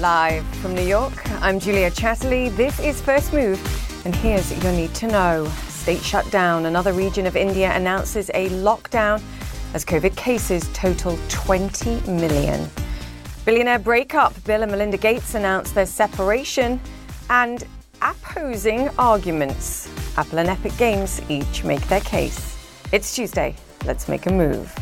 Live from New York, I'm Julia Chatterley. This is First Move, and here's your need to know. State shutdown. Another region of India announces a lockdown as COVID cases total 20 million. Billionaire breakup. Bill and Melinda Gates announced their separation and opposing arguments. Apple and Epic Games each make their case. It's Tuesday. Let's make a move.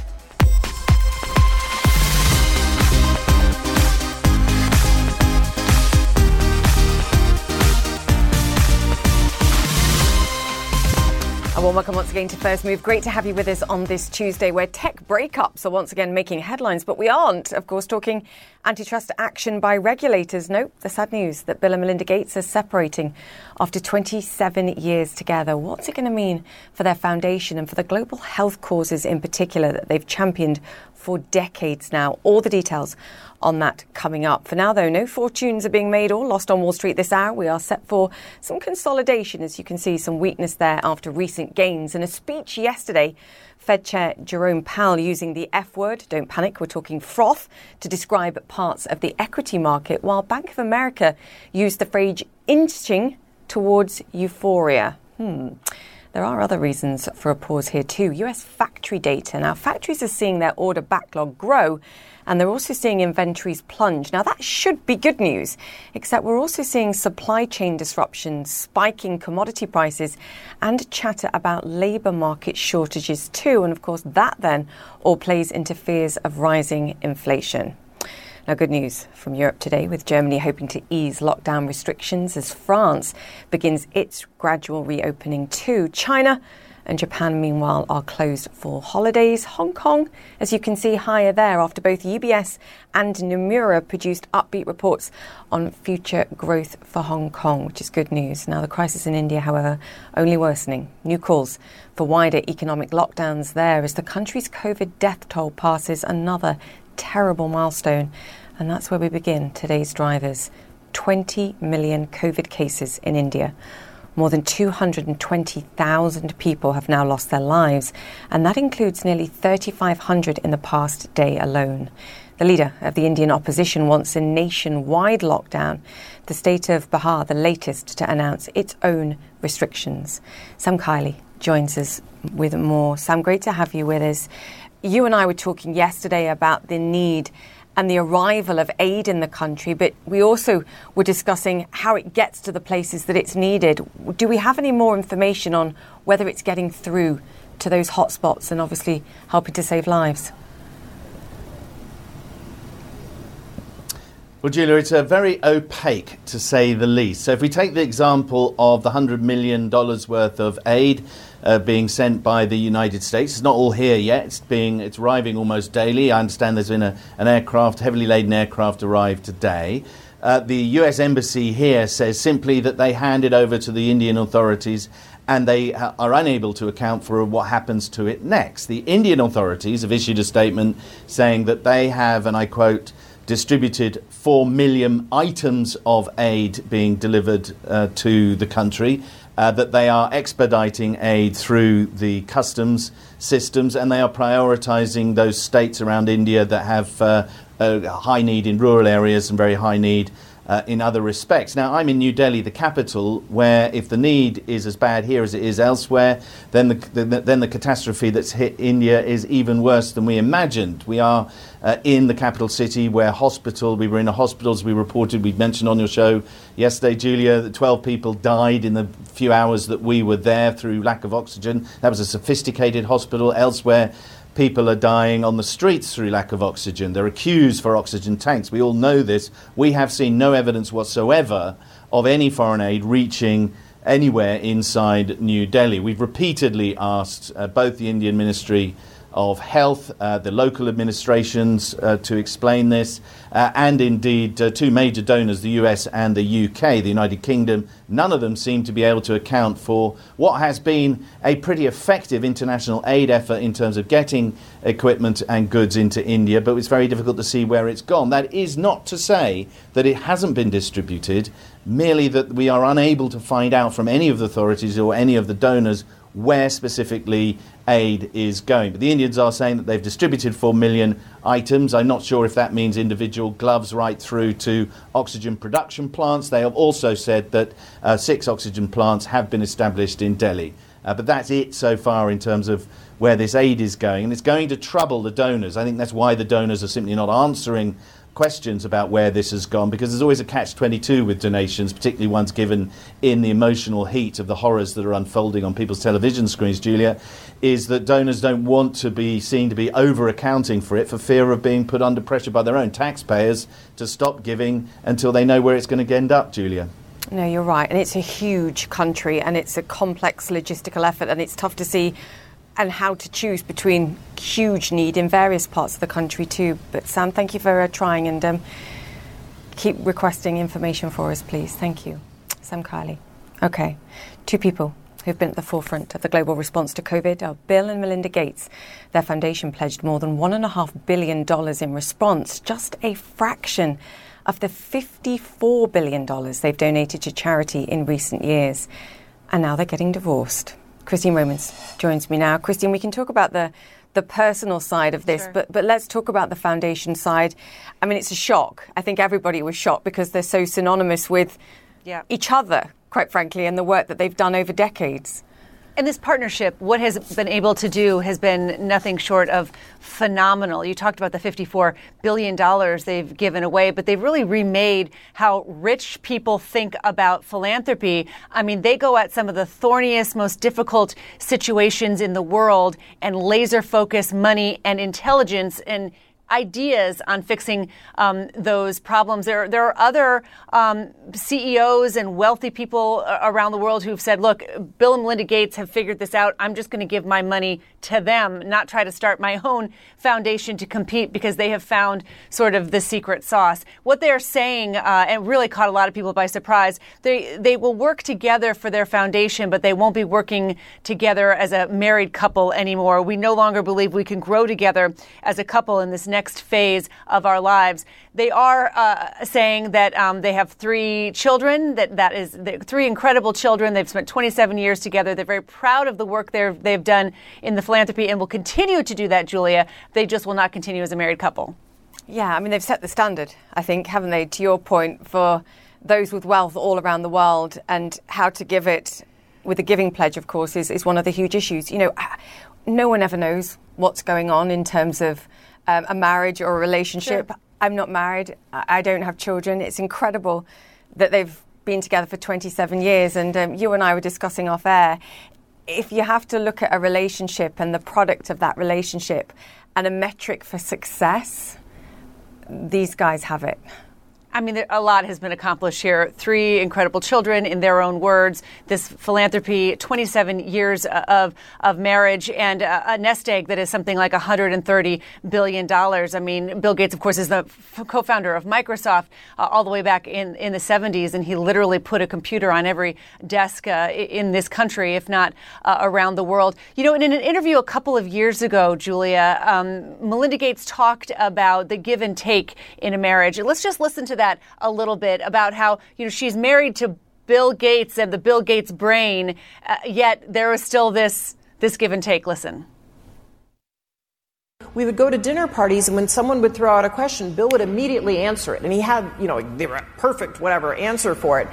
Warm welcome once again to First Move. Great to have you with us on this Tuesday where tech breakups are once again making headlines, but we aren't, of course, talking antitrust action by regulators. No, the sad news that Bill and Melinda Gates are separating after 27 years together. What's it going to mean for their foundation and for the global health causes in particular that they've championed for decades now? All the details on that coming up. For now, though, no fortunes are being made or lost on Wall Street this hour. We are set for some consolidation, as you can see, some weakness there after recent gains. And a speech yesterday, Fed Chair Jerome Powell using the F word, don't panic, we're talking froth, to describe parts of the equity market, while Bank of America used the phrase inching towards euphoria. Hmm. There are other reasons for a pause here too. US factory data. Now, factories are seeing their order backlog grow and they're also seeing inventories plunge. Now, that should be good news, except we're also seeing supply chain disruptions, spiking commodity prices, and chatter about labour market shortages too. And of course, that then all plays into fears of rising inflation. Now, good news from Europe today, with Germany hoping to ease lockdown restrictions as France begins its gradual reopening too. China and Japan, meanwhile, are closed for holidays. Hong Kong, as you can see, higher there after both UBS and Nomura produced upbeat reports on future growth for Hong Kong, which is good news. Now, the crisis in India, however, only worsening. New calls for wider economic lockdowns there as the country's COVID death toll passes another terrible milestone. And that's where we begin today's drivers 20 million COVID cases in India. More than 220,000 people have now lost their lives, and that includes nearly 3,500 in the past day alone. The leader of the Indian opposition wants a nationwide lockdown. The state of Bihar, the latest to announce its own restrictions. Sam Kiley joins us with more. Sam, great to have you with us. You and I were talking yesterday about the need and the arrival of aid in the country, but we also were discussing how it gets to the places that it's needed. Do we have any more information on whether it's getting through to those hotspots and obviously helping to save lives? Well, Julia, it's a very opaque to say the least. So, if we take the example of the $100 million worth of aid uh, being sent by the United States. It's not all here yet. It's being it's arriving almost daily. I understand there's been a, an aircraft, heavily laden aircraft, arrived today. Uh, the U.S. embassy here says simply that they hand it over to the Indian authorities and they are unable to account for what happens to it next. The Indian authorities have issued a statement saying that they have, and I quote, distributed 4 million items of aid being delivered uh, to the country uh, that they are expediting aid through the customs systems and they are prioritizing those states around India that have uh, uh, high need in rural areas and very high need uh, in other respects. Now, I'm in New Delhi, the capital, where if the need is as bad here as it is elsewhere, then the, the then the catastrophe that's hit India is even worse than we imagined. We are uh, in the capital city where hospital, we were in a hospital, as we reported, we mentioned on your show yesterday, Julia, that 12 people died in the few hours that we were there through lack of oxygen. That was a sophisticated hospital. Elsewhere, people are dying on the streets through lack of oxygen. There are queues for oxygen tanks. We all know this. We have seen no evidence whatsoever of any foreign aid reaching anywhere inside New Delhi. We've repeatedly asked uh, both the Indian Ministry of Health, uh, the local administrations uh, to explain this, uh, and indeed uh, two major donors, the US and the UK, the United Kingdom. None of them seem to be able to account for what has been a pretty effective international aid effort in terms of getting equipment and goods into India, but it's very difficult to see where it's gone. That is not to say that it hasn't been distributed, merely that we are unable to find out from any of the authorities or any of the donors where specifically aid is going. But the Indians are saying that they've distributed 4 million items. I'm not sure if that means individual gloves right through to oxygen production plants. They have also said that uh, six oxygen plants have been established in Delhi. Uh, but that's it so far in terms of where this aid is going. And it's going to trouble the donors. I think that's why the donors are simply not answering questions about where this has gone because there's always a catch 22 with donations, particularly ones given in the emotional heat of the horrors that are unfolding on people's television screens, Julia, is that donors don't want to be seen to be over accounting for it for fear of being put under pressure by their own taxpayers to stop giving until they know where it's going to end up, Julia. No, you're right. And it's a huge country and it's a complex logistical effort, and it's tough to see and how to choose between huge need in various parts of the country too. But Sam, thank you for uh, trying and um, keep requesting information for us, please. Thank you. Sam Kiley. Okay, two people who've been at the forefront of the global response to COVID are Bill and Melinda Gates. Their foundation pledged more than $1.5 billion in response, just a fraction of the $54 billion they've donated to charity in recent years. And now they're getting divorced. Christine Romans joins me now. Christine, we can talk about the the personal side of this, sure. but but let's talk about the foundation side. I mean, it's a shock. I think everybody was shocked because they're so synonymous with yeah. each other, quite frankly, and the work that they've done over decades. And this partnership, what has been able to do has been nothing short of phenomenal. You talked about the $54 billion they've given away, but they've really remade how rich people think about philanthropy. I mean, they go at some of the thorniest, most difficult situations in the world and laser focus money and intelligence and ideas on fixing um, those problems. There, there are other um, CEOs and wealthy people around the world who've said, look, Bill and Melinda Gates have figured this out. I'm just going to give my money to them, not try to start my own foundation to compete because they have found sort of the secret sauce. What they're saying, uh, and really caught a lot of people by surprise, they, they will work together for their foundation, but they won't be working together as a married couple anymore. We no longer believe we can grow together as a couple in this next phase of our lives. They are uh, saying that um, they have three children, that, that is three incredible children. They've spent 27 years together. They're very proud of the work they've done in the philanthropy and will continue to do that, Julia. They just will not continue as a married couple. Yeah, I mean, they've set the standard, I think, haven't they, to your point, for those with wealth all around the world and how to give it with the giving pledge, of course, is, is one of the huge issues. You know, no one ever knows what's going on in terms of um, a marriage or a relationship. Sure. I'm not married, I don't have children. It's incredible that they've been together for 27 years. And um, you and I were discussing off air if you have to look at a relationship and the product of that relationship and a metric for success, these guys have it. I mean, a lot has been accomplished here. Three incredible children, in their own words. This philanthropy, 27 years uh, of of marriage, and a, a nest egg that is something like 130 billion dollars. I mean, Bill Gates, of course, is the f- co-founder of Microsoft uh, all the way back in in the 70s, and he literally put a computer on every desk uh, in this country, if not uh, around the world. You know, in an interview a couple of years ago, Julia, um, Melinda Gates talked about the give and take in a marriage. Let's just listen to that a little bit about how, you know, she's married to Bill Gates and the Bill Gates brain, uh, yet there is still this, this give and take. Listen we would go to dinner parties, and when someone would throw out a question, Bill would immediately answer it. And he had, you know, the perfect, whatever, answer for it.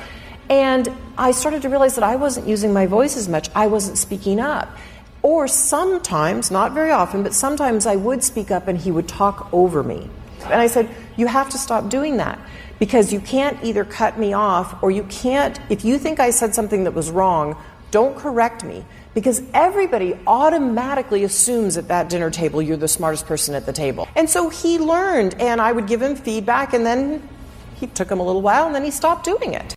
And I started to realize that I wasn't using my voice as much, I wasn't speaking up. Or sometimes, not very often, but sometimes I would speak up and he would talk over me. And I said, You have to stop doing that because you can't either cut me off or you can't, if you think I said something that was wrong, don't correct me because everybody automatically assumes at that dinner table you're the smartest person at the table. And so he learned, and I would give him feedback, and then he took him a little while, and then he stopped doing it.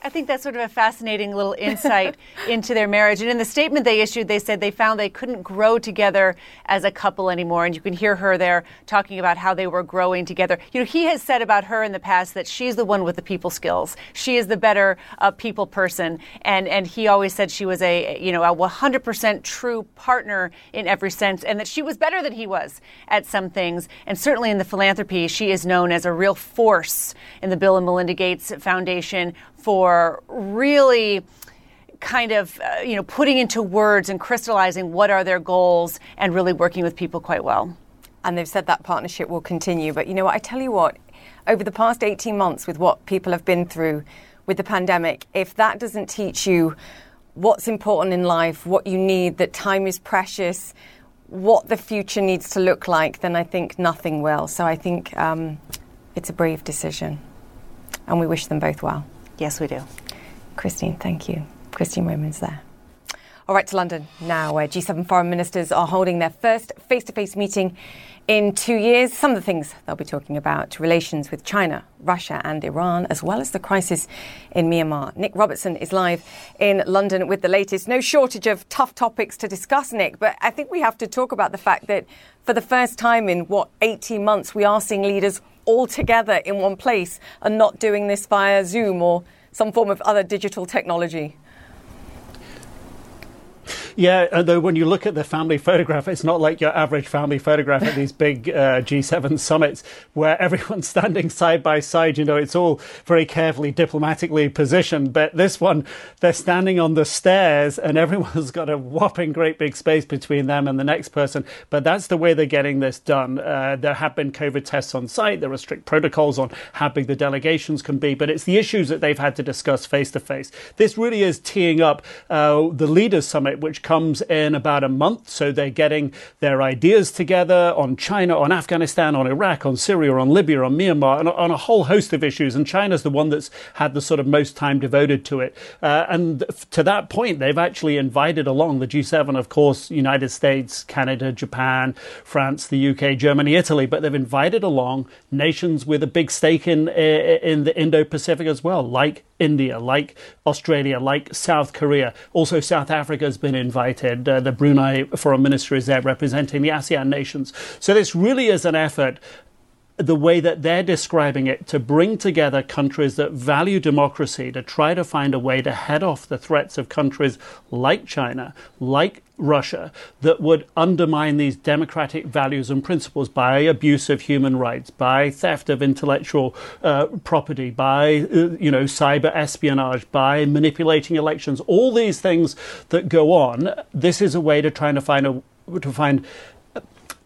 I think that's sort of a fascinating little insight into their marriage. And in the statement they issued, they said they found they couldn't grow together as a couple anymore. And you can hear her there talking about how they were growing together. You know, he has said about her in the past that she's the one with the people skills. She is the better uh, people person. And, and he always said she was a, you know, a 100% true partner in every sense and that she was better than he was at some things. And certainly in the philanthropy, she is known as a real force in the Bill and Melinda Gates Foundation for really kind of uh, you know putting into words and crystallizing what are their goals and really working with people quite well. And they've said that partnership will continue. But you know what? I tell you what, over the past 18 months, with what people have been through with the pandemic, if that doesn't teach you what's important in life, what you need, that time is precious, what the future needs to look like, then I think nothing will. So I think um, it's a brave decision. And we wish them both well. Yes, we do. Christine, thank you. Christine Romans there. All right, to London now, where G7 foreign ministers are holding their first face to face meeting in two years. Some of the things they'll be talking about relations with China, Russia, and Iran, as well as the crisis in Myanmar. Nick Robertson is live in London with the latest. No shortage of tough topics to discuss, Nick, but I think we have to talk about the fact that for the first time in what, 18 months, we are seeing leaders all together in one place and not doing this via Zoom or some form of other digital technology. Yeah, although when you look at the family photograph, it's not like your average family photograph at these big uh, G7 summits where everyone's standing side by side. You know, it's all very carefully diplomatically positioned. But this one, they're standing on the stairs and everyone's got a whopping great big space between them and the next person. But that's the way they're getting this done. Uh, there have been COVID tests on site. There are strict protocols on how big the delegations can be. But it's the issues that they've had to discuss face to face. This really is teeing up uh, the Leaders Summit, which comes in about a month. So they're getting their ideas together on China, on Afghanistan, on Iraq, on Syria, on Libya, on Myanmar, and on a whole host of issues. And China's the one that's had the sort of most time devoted to it. Uh, and to that point, they've actually invited along the G7, of course, United States, Canada, Japan, France, the UK, Germany, Italy, but they've invited along nations with a big stake in in the Indo-Pacific as well, like India, like Australia, like South Korea. Also, South Africa has been invited. Uh, the Brunei Foreign Minister is there representing the ASEAN nations. So, this really is an effort the way that they're describing it to bring together countries that value democracy to try to find a way to head off the threats of countries like China, like Russia, that would undermine these democratic values and principles by abuse of human rights, by theft of intellectual uh, property, by uh, you know cyber espionage, by manipulating elections. All these things that go on. This is a way to try to find a to find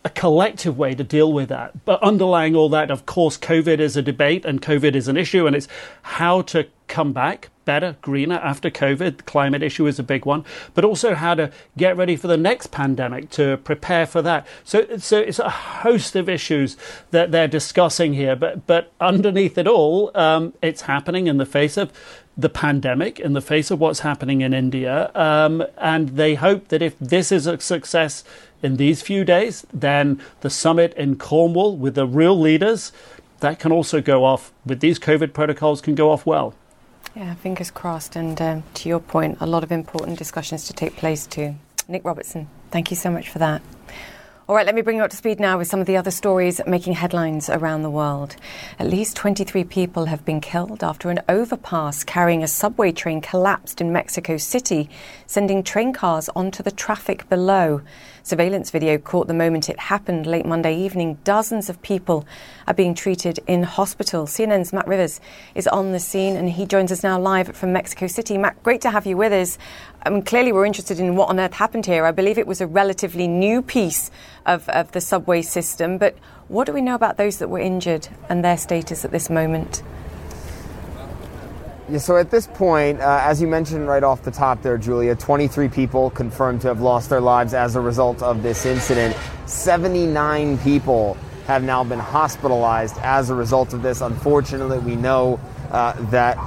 a collective way to deal with that. But underlying all that, of course, COVID is a debate and COVID is an issue, and it's how to come back better, greener after COVID. The climate issue is a big one, but also how to get ready for the next pandemic to prepare for that. So, so it's a host of issues that they're discussing here. But, but underneath it all, um, it's happening in the face of the pandemic, in the face of what's happening in India, um, and they hope that if this is a success in these few days, then the summit in Cornwall with the real leaders, that can also go off with these COVID protocols can go off well. Yeah, fingers crossed. And um, to your point, a lot of important discussions to take place too. Nick Robertson, thank you so much for that. All right, let me bring you up to speed now with some of the other stories making headlines around the world. At least 23 people have been killed after an overpass carrying a subway train collapsed in Mexico City, sending train cars onto the traffic below. Surveillance video caught the moment it happened late Monday evening. Dozens of people are being treated in hospital. CNN's Matt Rivers is on the scene and he joins us now live from Mexico City. Matt, great to have you with us. I mean, clearly, we're interested in what on earth happened here. I believe it was a relatively new piece of, of the subway system. But what do we know about those that were injured and their status at this moment? Yeah, so at this point, uh, as you mentioned right off the top there, Julia, 23 people confirmed to have lost their lives as a result of this incident. 79 people have now been hospitalized as a result of this. Unfortunately, we know uh, that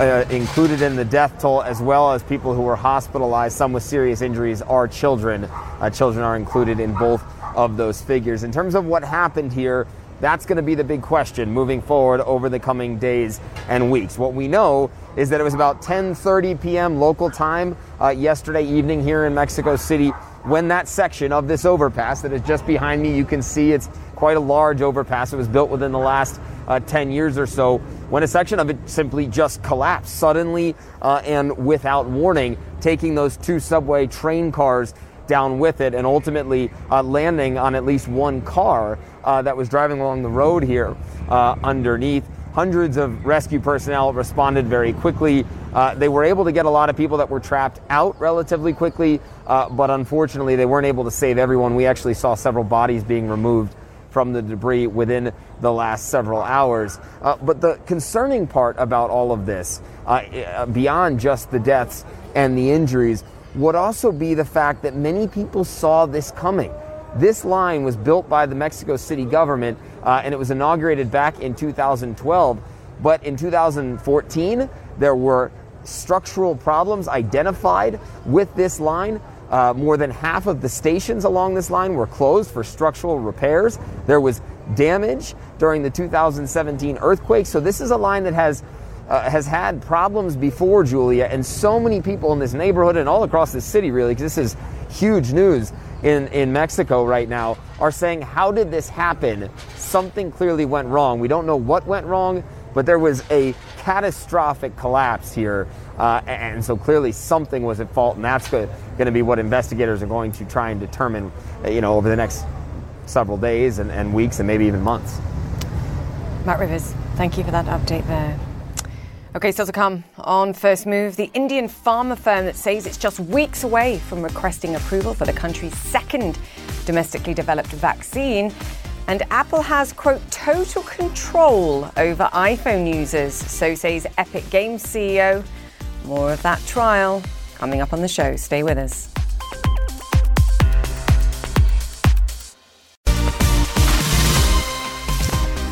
uh, included in the death toll, as well as people who were hospitalized, some with serious injuries, are children. Uh, children are included in both of those figures. In terms of what happened here, that's going to be the big question moving forward over the coming days and weeks. What we know is that it was about 10:30 p.m. local time uh, yesterday evening here in Mexico City when that section of this overpass that is just behind me, you can see it's quite a large overpass. It was built within the last uh, 10 years or so when a section of it simply just collapsed suddenly uh, and without warning, taking those two subway train cars down with it and ultimately uh, landing on at least one car uh, that was driving along the road here uh, underneath. Hundreds of rescue personnel responded very quickly. Uh, they were able to get a lot of people that were trapped out relatively quickly, uh, but unfortunately, they weren't able to save everyone. We actually saw several bodies being removed from the debris within the last several hours. Uh, but the concerning part about all of this, beyond just the deaths and the injuries, would also be the fact that many people saw this coming. This line was built by the Mexico City government uh, and it was inaugurated back in 2012. But in 2014, there were structural problems identified with this line. Uh, more than half of the stations along this line were closed for structural repairs. There was damage during the 2017 earthquake. So, this is a line that has uh, has had problems before, Julia, and so many people in this neighborhood and all across the city, really, because this is huge news in, in Mexico right now, are saying, How did this happen? Something clearly went wrong. We don't know what went wrong, but there was a catastrophic collapse here. Uh, and so clearly something was at fault, and that's going to be what investigators are going to try and determine, uh, you know, over the next several days and, and weeks and maybe even months. Matt Rivers, thank you for that update there. Okay, still to come on First Move, the Indian pharma firm that says it's just weeks away from requesting approval for the country's second domestically developed vaccine. And Apple has, quote, total control over iPhone users, so says Epic Games CEO. More of that trial coming up on the show. Stay with us.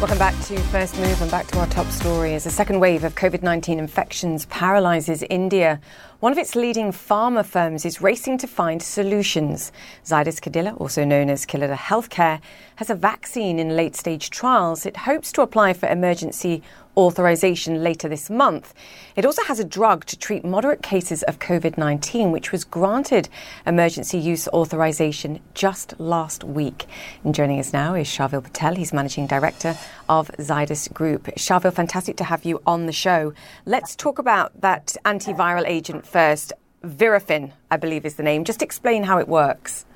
Welcome back to First Move and back to our top story. As a second wave of COVID 19 infections paralyzes India, one of its leading pharma firms is racing to find solutions. Zydus Cadila, also known as Cadila Healthcare, has a vaccine in late stage trials. It hopes to apply for emergency authorization later this month. It also has a drug to treat moderate cases of COVID 19, which was granted emergency use authorization just last week. And joining us now is Sharvil Patel. He's managing director of Zydus Group. Sharvil, fantastic to have you on the show. Let's talk about that antiviral agent first. Virafin, I believe is the name. Just explain how it works.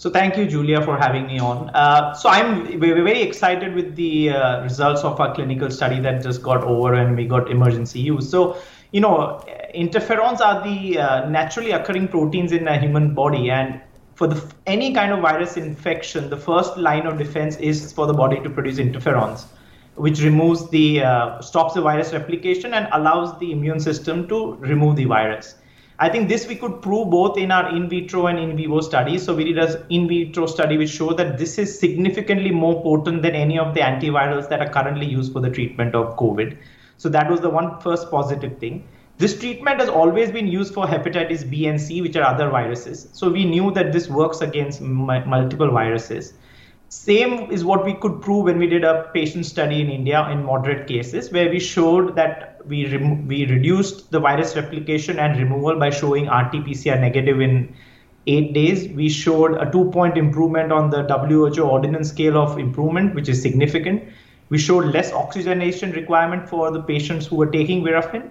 So thank you, Julia, for having me on. Uh, so I'm we're very excited with the uh, results of our clinical study that just got over and we got emergency use. So you know, interferons are the uh, naturally occurring proteins in a human body, and for the, any kind of virus infection, the first line of defense is for the body to produce interferons, which removes the uh, stops the virus replication and allows the immune system to remove the virus. I think this we could prove both in our in vitro and in vivo studies. So we did an in vitro study which showed that this is significantly more potent than any of the antivirals that are currently used for the treatment of COVID. So that was the one first positive thing. This treatment has always been used for hepatitis B and C, which are other viruses. So we knew that this works against multiple viruses. Same is what we could prove when we did a patient study in India in moderate cases, where we showed that we rem- we reduced the virus replication and removal by showing RT-PCR negative in eight days. We showed a two-point improvement on the WHO ordinal scale of improvement, which is significant. We showed less oxygenation requirement for the patients who were taking Virafin,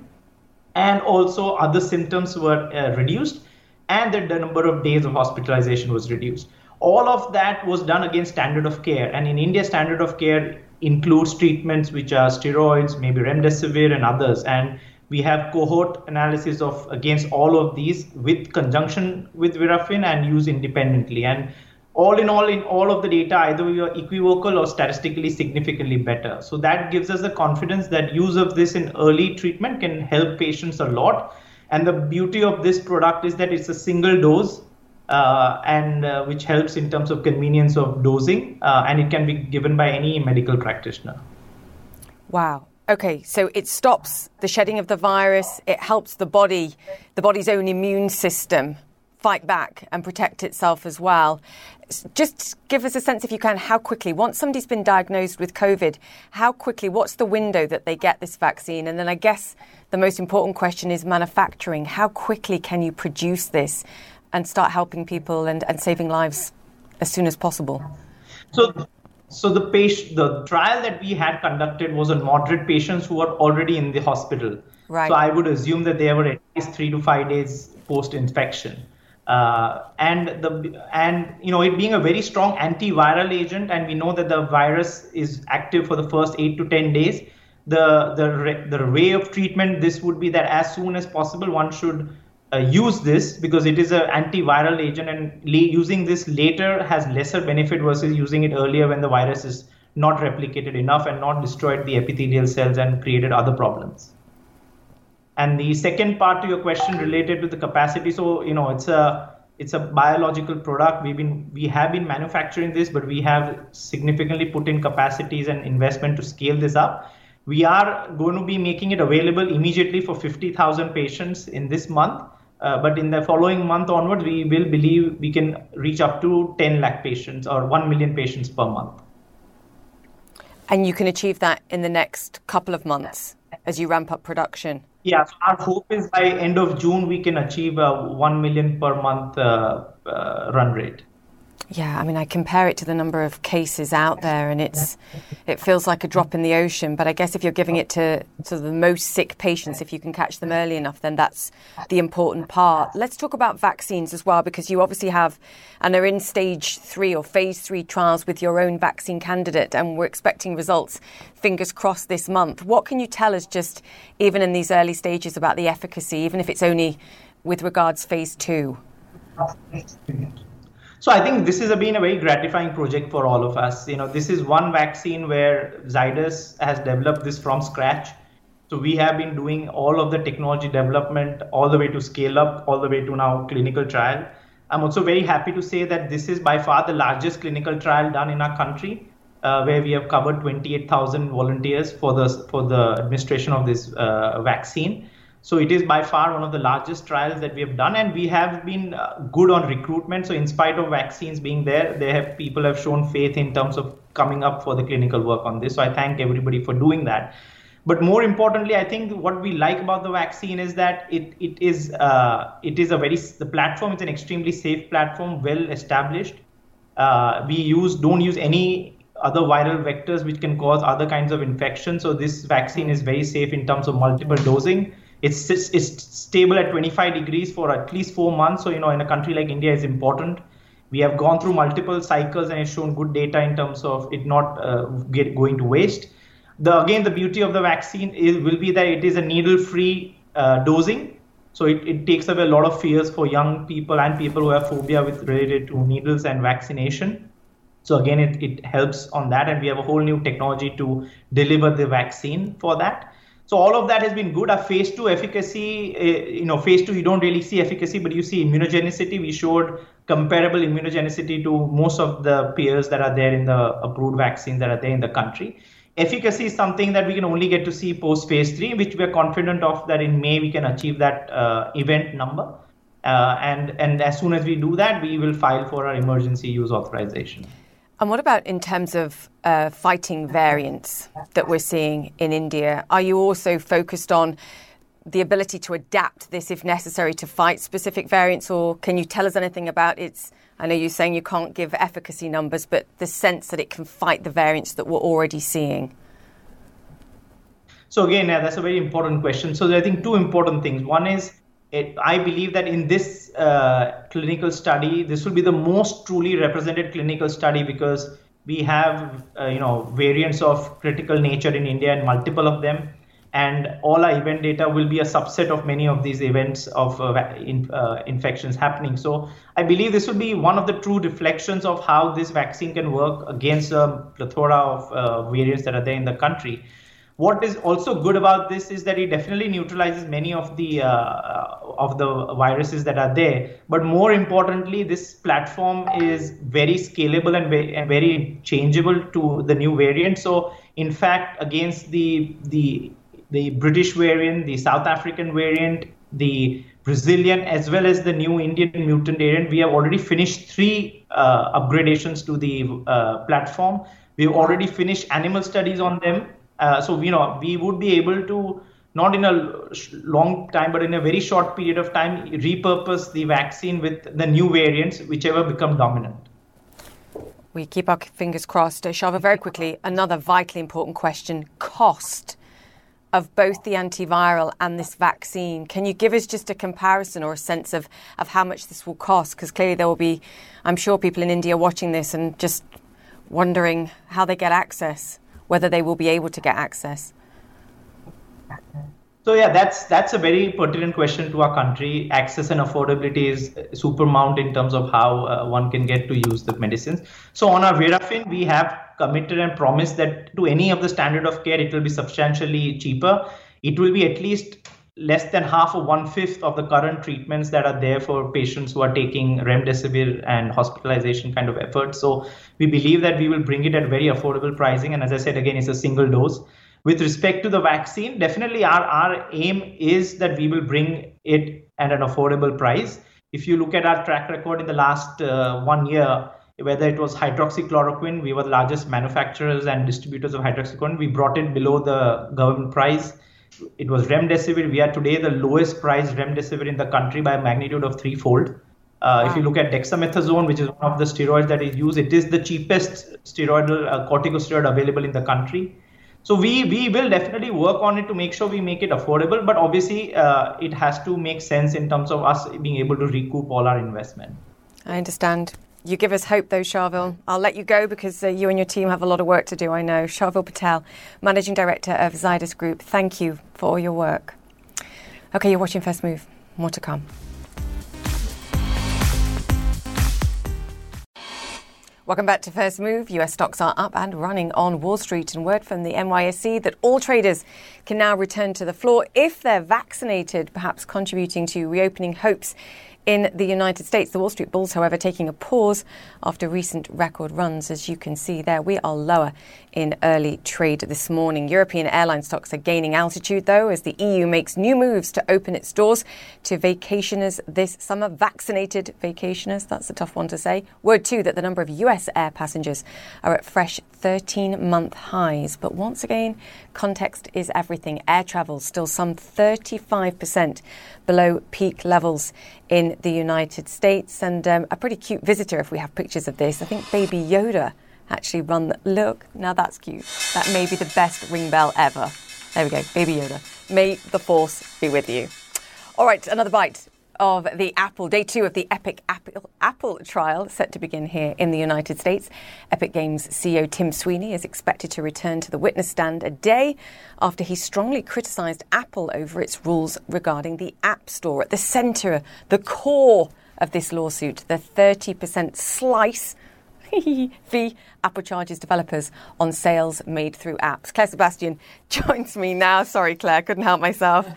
and also other symptoms were uh, reduced, and that the number of days of hospitalization was reduced all of that was done against standard of care and in india standard of care includes treatments which are steroids maybe remdesivir and others and We have cohort analysis of against all of these with conjunction with Virafin and use independently. And all in all, in all of the data, either we are equivocal or statistically significantly better. So that gives us the confidence that use of this in early treatment can help patients a lot. And the beauty of this product is that it's a single dose and uh, which helps in terms of convenience of dosing, uh, and it can be given by any medical practitioner. Wow. Okay, so it stops the shedding of the virus. It helps the body, the body's own immune system, fight back and protect itself as well. Just give us a sense, if you can, how quickly, once somebody's been diagnosed with COVID, how quickly, what's the window that they get this vaccine? And then I guess the most important question is manufacturing. How quickly can you produce this and start helping people and, and saving lives as soon as possible? So, so the patient, the trial that we had conducted was on moderate patients who were already in the hospital. Right. So I would assume that they were at least three to five days post-infection. Uh, and the and you know it being a very strong antiviral agent, and we know that the virus is active for the first eight to ten days. The the the way of treatment this would be that as soon as possible one should uh, use this because it is an antiviral agent and using this later has lesser benefit versus using it earlier when the virus is not replicated enough and not destroyed the epithelial cells and created other problems. And the second part to your question related to the capacity so you know it's a it's a biological product. We've been we have been manufacturing this but we have significantly put in capacities and investment to scale this up. We are going to be making it available immediately for 50000 patients in this month uh, but in the following month onwards, we will believe we can reach up to 10 lakh patients or 1 million patients per month. And you can achieve that in the next couple of months as you ramp up production? Yeah, so our hope is by end of June we can achieve a 1 million per month uh, uh, run rate. Yeah, I mean, I compare it to the number of cases out there, and it's it feels like a drop in the ocean. But I guess if you're giving it to to the most sick patients, if you can catch them early enough, then that's the important part. Let's talk about vaccines as well, because you obviously have and are in stage three or phase three trials with your own vaccine candidate, and we're expecting results, fingers crossed, this month. What can you tell us, just even in these early stages, about the efficacy, even if it's only with regards phase two? So I think this has been a very gratifying project for all of us. You know, this is one vaccine where Zydus has developed this from scratch. So we have been doing all of the technology development all the way to scale up, all the way to now clinical trial. I'm also very happy to say that this is by far the largest clinical trial done in our country, uh, where we have covered 28,000 volunteers for the for the administration of this uh, vaccine. So it is by far one of the largest trials that we have done, and we have been uh, good on recruitment. So in spite of vaccines being there, they have people have shown faith in terms of coming up for the clinical work on this. So I thank everybody for doing that. But more importantly, I think what we like about the vaccine is that it it is uh, it is a very the platform is an extremely safe platform, well established. Uh, we use don't use any other viral vectors which can cause other kinds of infection. So this vaccine is very safe in terms of multiple dosing it's, it's, stable at 25 degrees for at least four months. So, you know, in a country like India is important. We have gone through multiple cycles and it's shown good data in terms of it not uh, get, going to waste. The, again, the beauty of the vaccine is, will be that it is a needle-free uh, dosing. So it, it takes away a lot of fears for young people and people who have phobia with related to needles and vaccination. So again, it, it helps on that, and we have a whole new technology to deliver the vaccine for that. So all of that has been good. Our phase two efficacy, uh, you know, phase two you don't really see efficacy, but you see immunogenicity. We showed comparable immunogenicity to most of the peers that are there in the approved vaccines that are there in the country. Efficacy is something that we can only get to see post phase three, which we are confident of that in May we can achieve that uh, event number. Uh, and and as soon as we do that, we will file for our emergency use authorization. And what about in terms of uh, fighting variants that we're seeing in India? Are you also focused on the ability to adapt this if necessary to fight specific variants, or can you tell us anything about its? I know you're saying you can't give efficacy numbers, but the sense that it can fight the variants that we're already seeing. So again, yeah, that's a very important question. So I think two important things. One is it, I believe that in this uh, clinical study, this will be the most truly represented clinical study because we have, uh, you know, variants of critical nature in India and multiple of them. and all our event data will be a subset of many of these events of uh, in, uh, infections happening. So I believe this will be one of the true reflections of how this vaccine can work against a plethora of uh, variants that are there in the country. What is also good about this is that it definitely neutralizes many of the uh, of the viruses that are there. But more importantly, this platform is very scalable and very, and very changeable to the new variant. So in fact, against the the the British variant, the South African variant, the Brazilian, as well as the new Indian mutant variant. We have already finished three uh, upgradations to the uh, platform. We've already finished animal studies on them. Uh, so, you know, we would be able to, not in a long time, but in a very short period of time, repurpose the vaccine with the new variants, whichever become dominant. We keep our fingers crossed. Sharvil, very quickly, another vitally important question cost of both the antiviral and this vaccine. Can you give us just a comparison or a sense of, of how much this will cost? Because clearly there will be, I'm sure, people in India watching this and just wondering how they get access, whether they will be able to get access. So yeah, that's that's a very pertinent question to our country. Access and affordability is supermount in terms of how uh, one can get to use the medicines. So on our Virafin, we have committed and promised that to any of the standard of care, it will be substantially cheaper. It will be at least less than half or one fifth of the current treatments that are there for patients who are taking remdesivir and hospitalization kind of efforts. So we believe that we will bring it at very affordable pricing. And as I said again, it's a single dose. With respect to the vaccine, definitely our, our aim is that we will bring it at an affordable price. If you look at our track record in the last uh, one year, whether it was hydroxychloroquine, we were the largest manufacturers and distributors of hydroxychloroquine. We brought it below the government price. It was remdesivir. We are today the lowest priced remdesivir in the country by a magnitude of threefold. Uh, wow. If you look at dexamethasone, which is one of the steroids that is used, it is the cheapest steroidal uh, corticosteroid available in the country. So we we will definitely work on it to make sure we make it affordable. But obviously, uh, it has to make sense in terms of us being able to recoup all our investment. I understand. You give us hope, though, Sharvil. I'll let you go because uh, you and your team have a lot of work to do, I know. Sharvil Patel, Managing Director of Zydus Group, thank you for all your work. Okay, you're watching First Move. More to come. Welcome back to First Move. US stocks are up and running on Wall Street, and word from the NYSE that all traders can now return to the floor if they're vaccinated, perhaps contributing to reopening hopes in the United States. The Wall Street Bulls, however, taking a pause after recent record runs. As you can see there, we are lower in early trade this morning. European airline stocks are gaining altitude, though, as the EU makes new moves to open its doors to vacationers this summer. Vaccinated vacationers, that's a tough one to say. Word, too, that the number of US air passengers are at fresh 13 month highs. But once again, context is everything. Air travel still some 35% below peak levels in the United States. And um, a pretty cute visitor, if we have pictures of this. I think Baby Yoda actually run the. Look, now that's cute. That may be the best ring bell ever. There we go, Baby Yoda. May the force be with you. All right, another bite of the Apple, day two of the Epic Apple, Apple trial set to begin here in the United States. Epic Games CEO Tim Sweeney is expected to return to the witness stand a day after he strongly criticized Apple over its rules regarding the App Store. At the center, the core of this lawsuit, the 30% slice fee Apple charges developers on sales made through apps. Claire Sebastian joins me now. Sorry, Claire, couldn't help myself.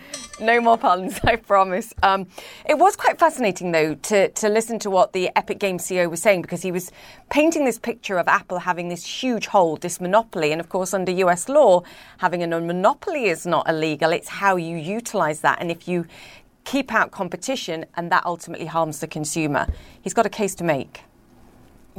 No more puns, I promise. Um, it was quite fascinating, though, to, to listen to what the Epic Games CEO was saying because he was painting this picture of Apple having this huge hold, this monopoly. And of course, under US law, having a monopoly is not illegal. It's how you utilize that. And if you keep out competition, and that ultimately harms the consumer, he's got a case to make.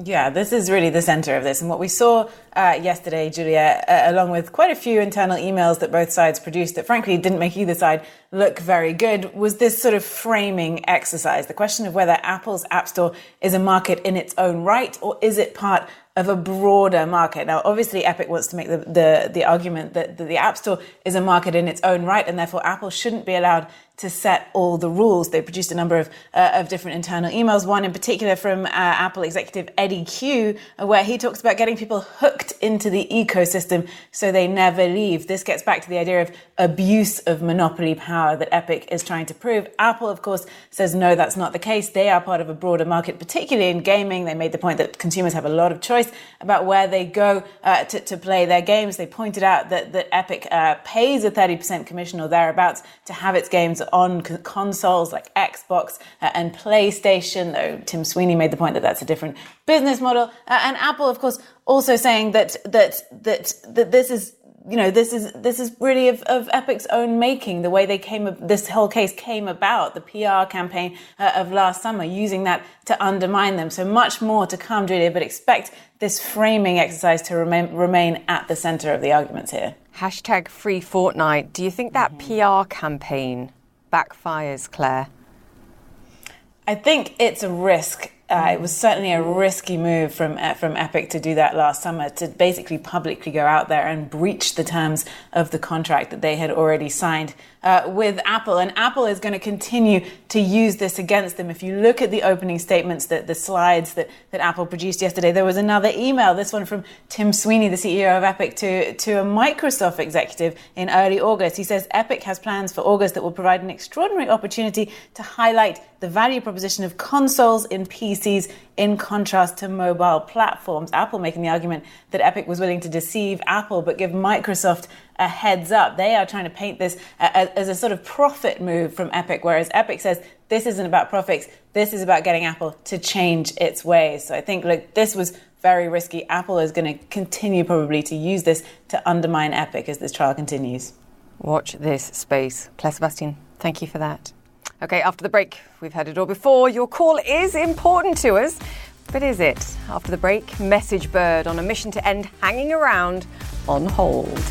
Yeah, this is really the center of this. And what we saw uh, yesterday, Julia, uh, along with quite a few internal emails that both sides produced that frankly didn't make either side look very good, was this sort of framing exercise. The question of whether Apple's App Store is a market in its own right or is it part of a broader market. Now, obviously, Epic wants to make the, the, the argument that the, the App Store is a market in its own right, and therefore Apple shouldn't be allowed to set all the rules. They produced a number of, uh, of different internal emails, one in particular from uh, Apple executive Eddie Cue, uh, where he talks about getting people hooked into the ecosystem so they never leave. This gets back to the idea of abuse of monopoly power that Epic is trying to prove. Apple, of course, says no, that's not the case. They are part of a broader market, particularly in gaming. They made the point that consumers have a lot of choice about where they go uh, to, to, play their games. They pointed out that, that Epic uh, pays a 30% commission or thereabouts to have its games on consoles like Xbox uh, and PlayStation, though Tim Sweeney made the point that that's a different business model. Uh, and Apple, of course, also saying that, that, that, that this is you know, this is this is really of, of Epic's own making. The way they came, this whole case came about, the PR campaign uh, of last summer, using that to undermine them. So much more to come, Julia. But expect this framing exercise to remain remain at the centre of the arguments here. Hashtag free Fortnite. Do you think that mm-hmm. PR campaign backfires, Claire? I think it's a risk uh, it was certainly a risky move from uh, from Epic to do that last summer to basically publicly go out there and breach the terms of the contract that they had already signed uh, with Apple. And Apple is going to continue to use this against them. If you look at the opening statements, that the slides that, that Apple produced yesterday, there was another email. This one from Tim Sweeney, the CEO of Epic, to to a Microsoft executive in early August. He says Epic has plans for August that will provide an extraordinary opportunity to highlight the value proposition of consoles in PCs in contrast to mobile platforms. Apple making the argument that Epic was willing to deceive Apple but give Microsoft a heads up. They are trying to paint this as a sort of profit move from Epic, whereas Epic says this isn't about profits, this is about getting Apple to change its ways. So I think, look, this was very risky. Apple is going to continue probably to use this to undermine Epic as this trial continues. Watch this space. Claire Sebastian, thank you for that. Okay, after the break, we've heard it all before. Your call is important to us. But is it? After the break, MessageBird on a mission to end hanging around on hold.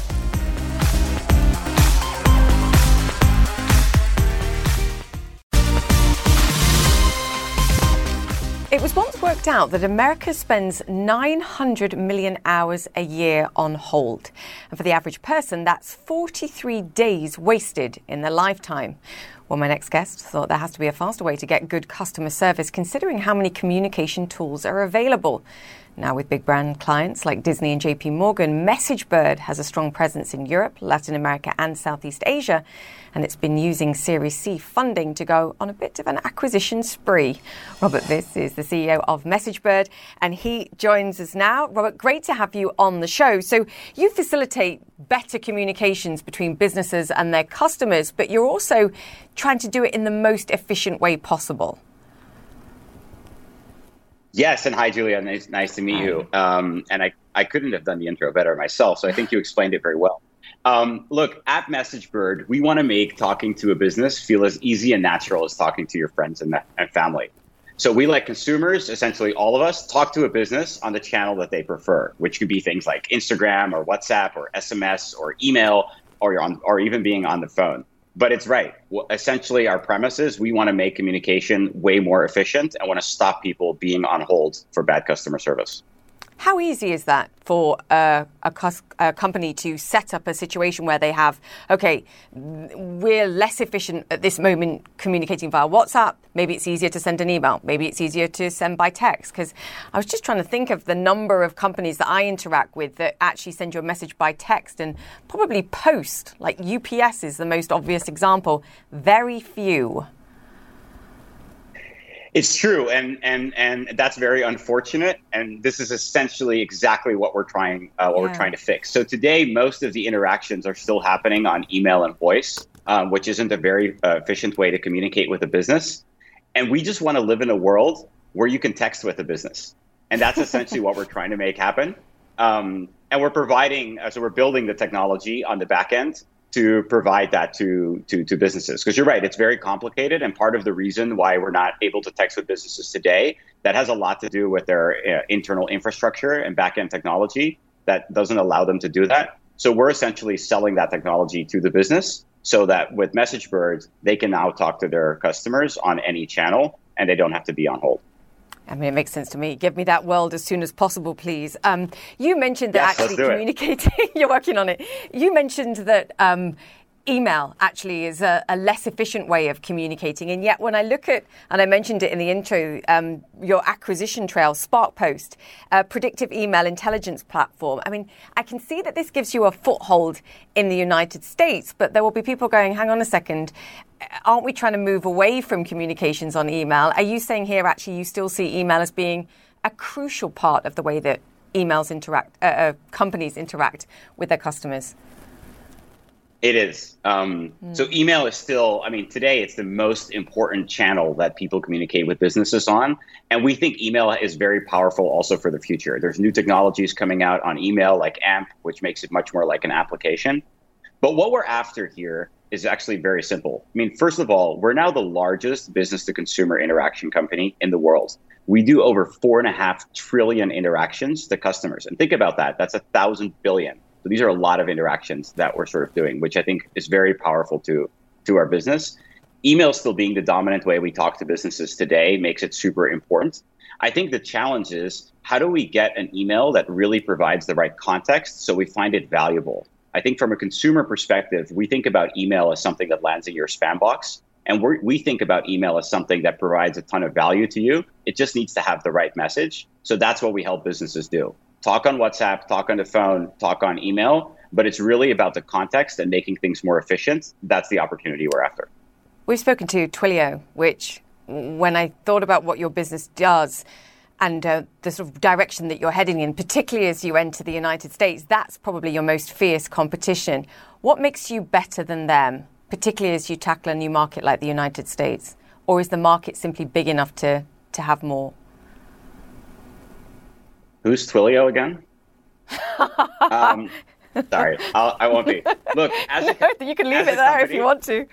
It was once worked out that America spends 900 million hours a year on hold. And for the average person, that's 43 days wasted in their lifetime. Well, my next guest thought there has to be a faster way to get good customer service, considering how many communication tools are available. Now, with big brand clients like Disney and JP Morgan, MessageBird has a strong presence in Europe, Latin America, and Southeast Asia, and it's been using Series C funding to go on a bit of an acquisition spree. Robert Vis is the CEO of MessageBird, and he joins us now. Robert, great to have you on the show. So, you facilitate better communications between businesses and their customers, but you're also trying to do it in the most efficient way possible. Yes, and hi, Julia. Nice, nice to meet hi. you. Um, and I, I couldn't have done the intro better myself, so I think you explained it very well. Um, look, at MessageBird, we want to make talking to a business feel as easy and natural as talking to your friends and, and family. So we let consumers, essentially all of us, talk to a business on the channel that they prefer, which could be things like Instagram or WhatsApp or SMS or email or, on, or even being on the phone but it's right. Well, essentially, our premise is we want to make communication way more efficient and want to stop people being on hold for bad customer service. How easy is that for a, a, company to set up a situation where they have, okay, we're less efficient at this moment communicating via WhatsApp. Maybe it's easier to send an email. Maybe it's easier to send by text. Because I was just trying to think of the number of companies that I interact with that actually send you a message by text and probably post. Like UPS is the most obvious example. Very few. It's true, and and and that's very unfortunate. And this is essentially exactly what we're trying uh, what yeah. we're trying to fix. So today, most of the interactions are still happening on email and voice, um, which isn't a very uh, efficient way to communicate with a business. And we just want to live in a world where you can text with a business, and that's essentially what we're trying to make happen. Um, and we're providing, uh, so we're building the technology on the back end to provide that to to, to businesses. Because you're right it's very complicated and part of the reason why we're not able to text with businesses today that has a lot to do with their uh, internal infrastructure and backend technology that doesn't allow them to do that. So we're essentially selling that technology to the business so that with MessageBird they can now talk to their customers on any channel and they don't have to be on hold I mean, it makes sense to me. Give me that world as soon as possible, please. Um, you mentioned that yes, actually communicating, you're working on it. You mentioned that um, email actually is a, a, less efficient way of communicating. And yet, when I look at, and I mentioned it in the intro, um, your acquisition trail, SparkPost, a predictive email intelligence platform, I mean, I can see that this gives you a foothold in the United States, but there will be people going, hang on a second. Aren't we trying to move away from communications on email? Are you saying here actually you still see email as being a crucial part of the way that emails interact, uh, uh, companies interact with their customers? It is. Um, mm. So email is still, I mean, today it's the most important channel that people communicate with businesses on. And we think email is very powerful also for the future. There's new technologies coming out on email like AMP, which makes it much more like an application. But what we're after here is actually very simple. I mean, first of all, we're now the largest business to consumer interaction company in the world. We do over four and a half trillion interactions to customers. And think about that. That's a thousand billion. So these are a lot of interactions that we're sort of doing, which I think is very powerful to to our business. Email still being the dominant way we talk to businesses today makes it super important. I think the challenge is how do we get an email that really provides the right context so we find it valuable? I think from a consumer perspective, we think about email as something that lands in your spam box. And we think about email as something that provides a ton of value to you. It just needs to have the right message. So that's what we help businesses do talk on WhatsApp, talk on the phone, talk on email, but it's really about the context and making things more efficient. That's the opportunity we're after. We've spoken to Twilio, which, when I thought about what your business does and uh, the sort of direction that you're heading in, particularly as you enter the United States, that's probably your most fierce competition. What makes you better than them, particularly as you tackle a new market like the United States? Or is the market simply big enough to, to have more? Who's Twilio again? um, sorry, I'll, I will not be. Look, as a, you can leave it there company, if you want to.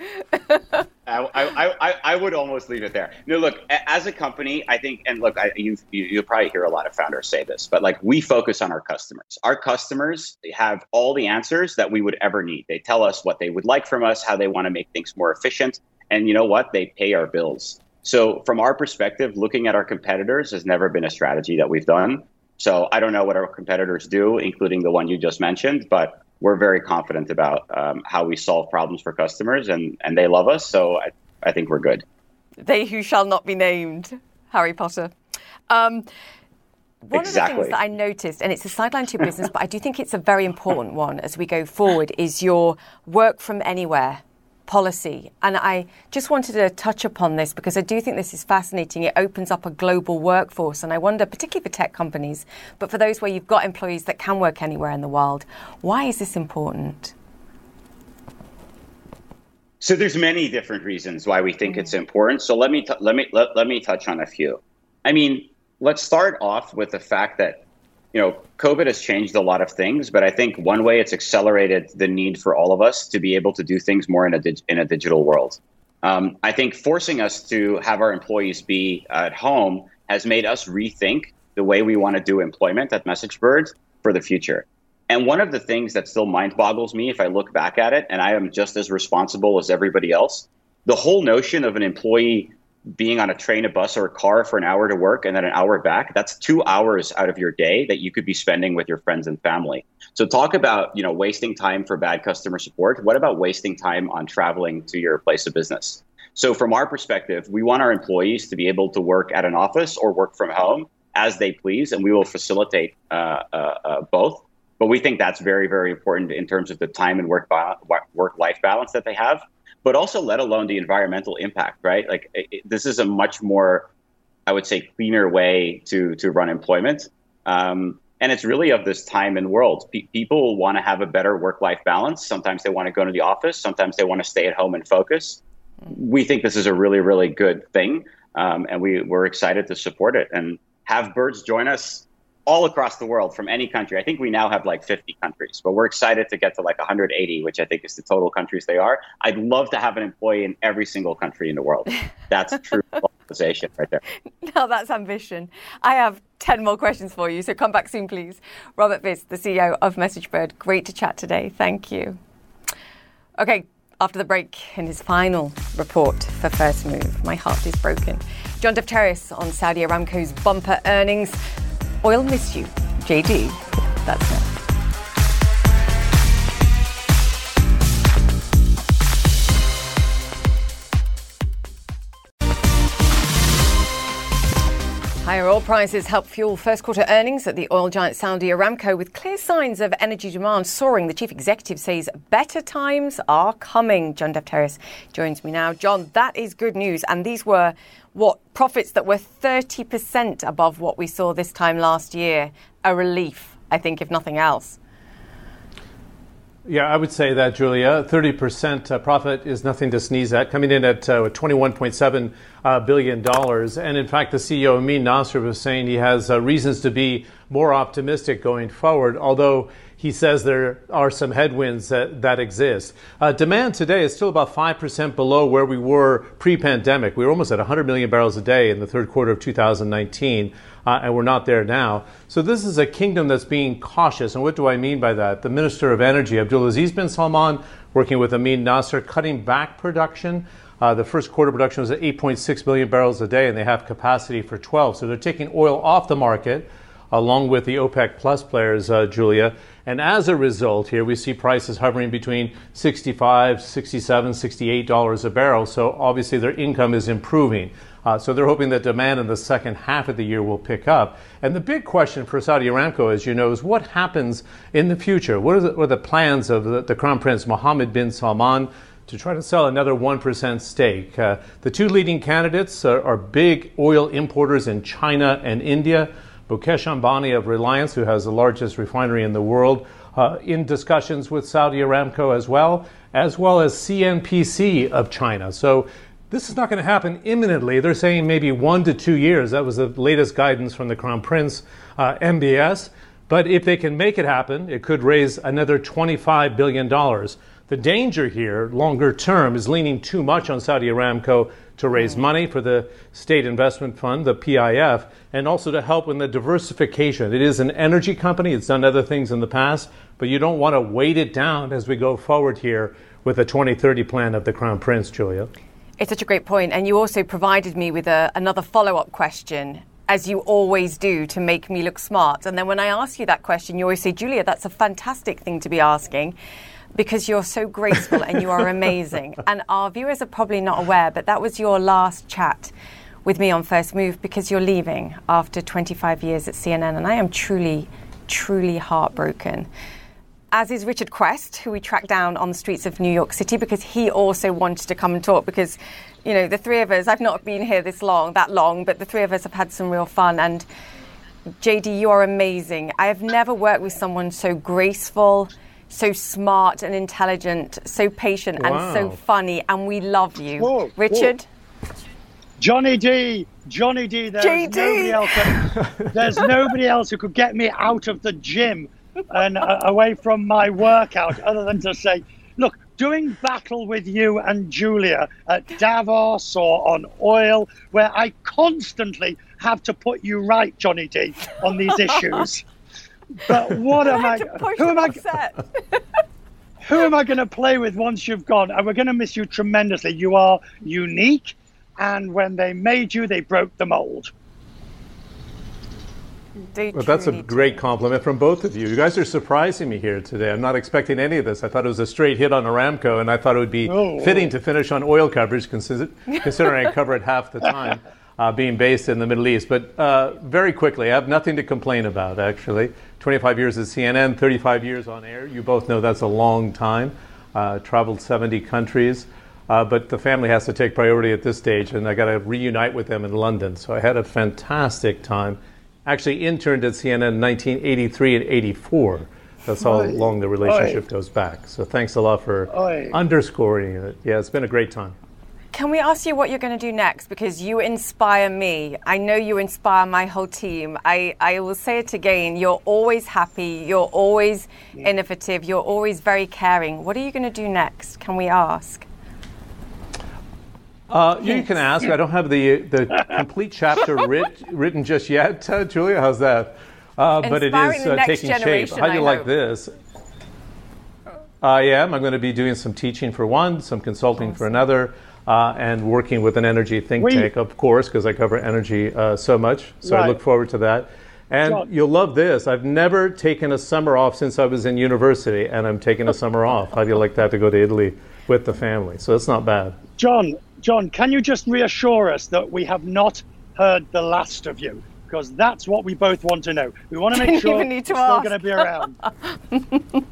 I, I, I, I, would almost leave it there. No, look, as a company, I think, and look, I, you, you'll probably hear a lot of founders say this, but like we focus on our customers. Our customers have all the answers that we would ever need. They tell us what they would like from us, how they want to make things more efficient, and you know what? They pay our bills. So, from our perspective, looking at our competitors has never been a strategy that we've done. So I don't know what our competitors do, including the one you just mentioned, but we're very confident about um, how we solve problems for customers, and, and they love us. So I, I think we're good. They who shall not be named, Harry Potter. Um, one exactly. of the things that I noticed, and it's a sideline to your business, but I do think it's a very important one as we go forward, is your work from anywhere policy. And I just wanted to touch upon this because I do think this is fascinating. It opens up a global workforce. And I wonder, particularly for tech companies, but for those where you've got employees that can work anywhere in the world, why is this important? So there's many different reasons why we think it's mm. important. So let me t- let me let, let me touch on a few. I mean, let's start off with the fact that you know, COVID has changed a lot of things, but I think one way it's accelerated the need for all of us to be able to do things more in a dig- in a digital world. Um, I think forcing us to have our employees be at home has made us rethink the way we want to do employment at MessageBird for the future. And one of the things that still mind boggles me if I look back at it, and I am just as responsible as everybody else, the whole notion of an employee being on a train, a bus, or a car for an hour to work and then an hour back, that's two hours out of your day that you could be spending with your friends and family. So talk about, you know, wasting time for bad customer support. What about wasting time on traveling to your place of business? So from our perspective, we want our employees to be able to work at an office or work from home as they please, and we will facilitate uh, uh, uh, both. But we think that's very, very important in terms of the time and work ba- work life balance that they have but also let alone the environmental impact, right? Like it, this is a much more, I would say, cleaner way to to run employment. Um, and it's really of this time and world. People want to have a better work life balance. Sometimes they want to go to the office. Sometimes they want to stay at home and focus. We think this is a really, really good thing. Um, and we, we're excited to support it and have birds join us all across the world from any country. I think we now have like 50 countries, but we're excited to get to like 180, which I think is the total countries they are. I'd love to have an employee in every single country in the world. That's true globalization right there. Now that's ambition. I have 10 more questions for you, so come back soon, please. Robert Vis, the CEO of MessageBird, great to chat today. Thank you. Okay, after the break, in his final report for First Move, my heart is broken. John Defterios on Saudi Aramco's bumper earnings. Oil missed you. JD, that's it. Higher oil prices help fuel first quarter earnings at the oil giant Saudi Aramco with clear signs of energy demand soaring. The chief executive says better times are coming. John Defterios joins me now. John, that is good news. And these were what profits that were 30% above what we saw this time last year. A relief, I think, if nothing else. Yeah, I would say that, Julia. 30% uh, profit is nothing to sneeze at, coming in at uh, $21.7 uh, billion. And in fact, the CEO, Amin Nasser, was saying he has uh, reasons to be more optimistic going forward, although he says there are some headwinds that, that exist. Uh, demand today is still about 5% below where we were pre pandemic. We were almost at 100 million barrels a day in the third quarter of 2019 uh, and we're not there now. So this is a kingdom that's being cautious. And what do I mean by that? The Minister of Energy, Abdulaziz bin Salman, working with Amin Nasser, cutting back production. Uh, the first quarter production was at 8.6 million barrels a day, and they have capacity for 12. So they're taking oil off the market, along with the OPEC plus players, uh, Julia. And as a result, here we see prices hovering between 65, 67, 68 dollars a barrel. So obviously their income is improving. Uh, so they're hoping that demand in the second half of the year will pick up. And the big question for Saudi Aramco, as you know, is what happens in the future? What are the, what are the plans of the, the, Crown Prince Mohammed bin Salman? To try to sell another 1% stake. Uh, the two leading candidates are, are big oil importers in China and India. Mukesh Ambani of Reliance, who has the largest refinery in the world, uh, in discussions with Saudi Aramco as well, as well as CNPC of China. So this is not going to happen imminently. They're saying maybe one to two years. That was the latest guidance from the Crown Prince, uh, MBS. But if they can make it happen, it could raise another $25 billion. The danger here, longer term, is leaning too much on Saudi Aramco to raise mm. money for the State Investment Fund, the PIF, and also to help in the diversification. It is an energy company, it's done other things in the past, but you don't want to weight it down as we go forward here with the 2030 plan of the Crown Prince, Julia. It's such a great point. And you also provided me with a, another follow up question, as you always do, to make me look smart. And then when I ask you that question, you always say, Julia, that's a fantastic thing to be asking because you're so graceful and you are amazing. And our viewers are probably not aware, but that was your last chat with me on First Move because you're leaving after 25 years at CNN. And I am truly, truly heartbroken as is Richard Quest, who we tracked down on the streets of New York City because he also wanted to come and talk. Because, you know, the three of us, I've not been here this long, that long, but the three of us have had some real fun. And JD, you are amazing. I have never worked with someone so graceful, so smart and intelligent, so patient wow. and so funny. And we love you. Whoa, Richard? Whoa. Johnny D, Johnny D, there's JD. nobody else. there's nobody else who could get me out of the gym and uh, away from my workout other than to say, look, doing battle with you and Julia at Davos or on oil, where I constantly have to put you right, Johnny D, on these issues. But what am I? Who am I? who am I going to play with once you've gone? And we're going to miss you tremendously. You are unique, and when they made you, they broke the mold. well, that's a great compliment from both of you. You guys are surprising me here today. I'm not expecting any of this. I thought it was a straight hit on Aramco, and I thought it would be oh, fitting to finish on oil coverage, considering I cover it half the time, uh, being based in the Middle East. But uh, very quickly, I have nothing to complain about, actually. 25 years at CNN, 35 years on air. You both know that's a long time. Uh, traveled 70 countries. Uh, but the family has to take priority at this stage, and I got to reunite with them in London. So I had a fantastic time actually interned at CNN in 1983 and 84. That's how Oy. long the relationship Oy. goes back. So thanks a lot for Oy. underscoring it. Yeah, it's been a great time. Can we ask you what you're going to do next? Because you inspire me. I know you inspire my whole team. I, I will say it again. You're always happy. You're always yeah. innovative. You're always very caring. What are you going to do next? Can we ask? Uh, you can ask. I don't have the the complete chapter writ, written just yet, uh, Julia. How's that? Uh, but it is uh, taking shape. How do you I like hope. this? I am. I'm going to be doing some teaching for one, some consulting awesome. for another. Uh, and working with an energy think we, tank, of course, because I cover energy uh, so much. So right. I look forward to that. And John. you'll love this. I've never taken a summer off since I was in university, and I'm taking a summer off. How do you like that to go to Italy with the family? So it's not bad. John, John, can you just reassure us that we have not heard the last of you? Because that's what we both want to know. We want to make sure you're still going to be around.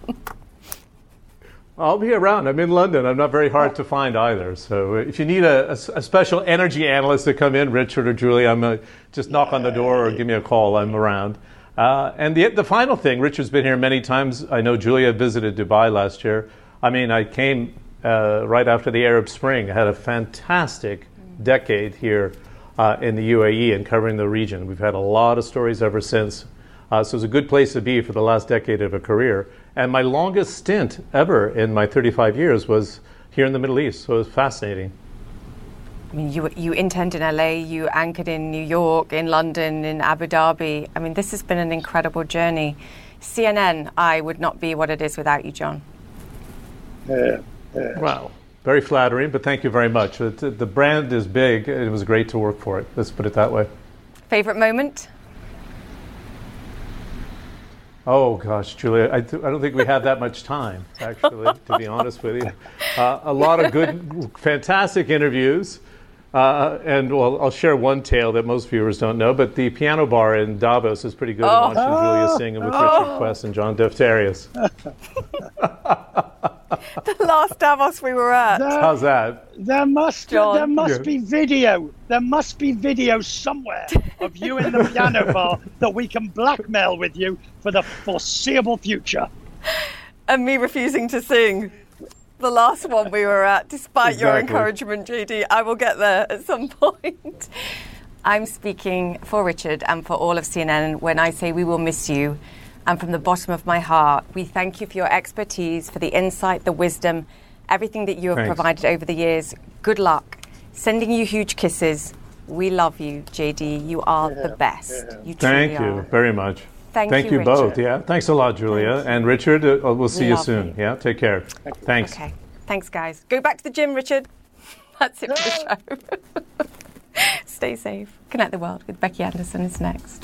I'll be around. I'm in London. I'm not very hard to find either. So if you need a, a, a special energy analyst to come in, Richard or Julie, I'm a, just knock on the door or give me a call. I'm around. Uh, and the, the final thing, Richard's been here many times. I know Julia visited Dubai last year. I mean, I came uh, right after the Arab Spring. I had a fantastic decade here uh, in the UAE and covering the region. We've had a lot of stories ever since. Uh, so it's a good place to be for the last decade of a career. And my longest stint ever in my 35 years was here in the Middle East. So it was fascinating. I mean, you, you interned in LA, you anchored in New York, in London, in Abu Dhabi. I mean, this has been an incredible journey. CNN, I would not be what it is without you, John. Yeah, yeah. Wow. Very flattering, but thank you very much. The brand is big. It was great to work for it. Let's put it that way. Favorite moment? Oh gosh, Julia, I, th- I, don't think we have that much time, actually, to be honest with you. Uh, a lot of good, fantastic interviews. Uh, and well, I'll share one tale that most viewers don't know, but the piano bar in Davos is pretty good. Oh. Watching Julia singing with oh. Richard Quest and John Defterios. the last Davos we were at. There, How's that? There must John. there must yeah. be video. There must be video somewhere of you in the piano bar that we can blackmail with you for the foreseeable future. And me refusing to sing. The last one we were at, despite exactly. your encouragement, JD, I will get there at some point. I'm speaking for Richard and for all of CNN when I say we will miss you and from the bottom of my heart, we thank you for your expertise, for the insight, the wisdom, everything that you have Thanks. provided over the years. Good luck. Sending you huge kisses. We love you, JD. You are yeah, the best. Yeah. You Thank you are. very much. Thank, Thank you, you both. Yeah. Thanks a lot, Julia. And Richard, uh, we'll see you soon. You. Yeah. Take care. Thank Thanks. Okay. Thanks, guys. Go back to the gym, Richard. That's it for the show. Stay safe. Connect the World with Becky Anderson is next.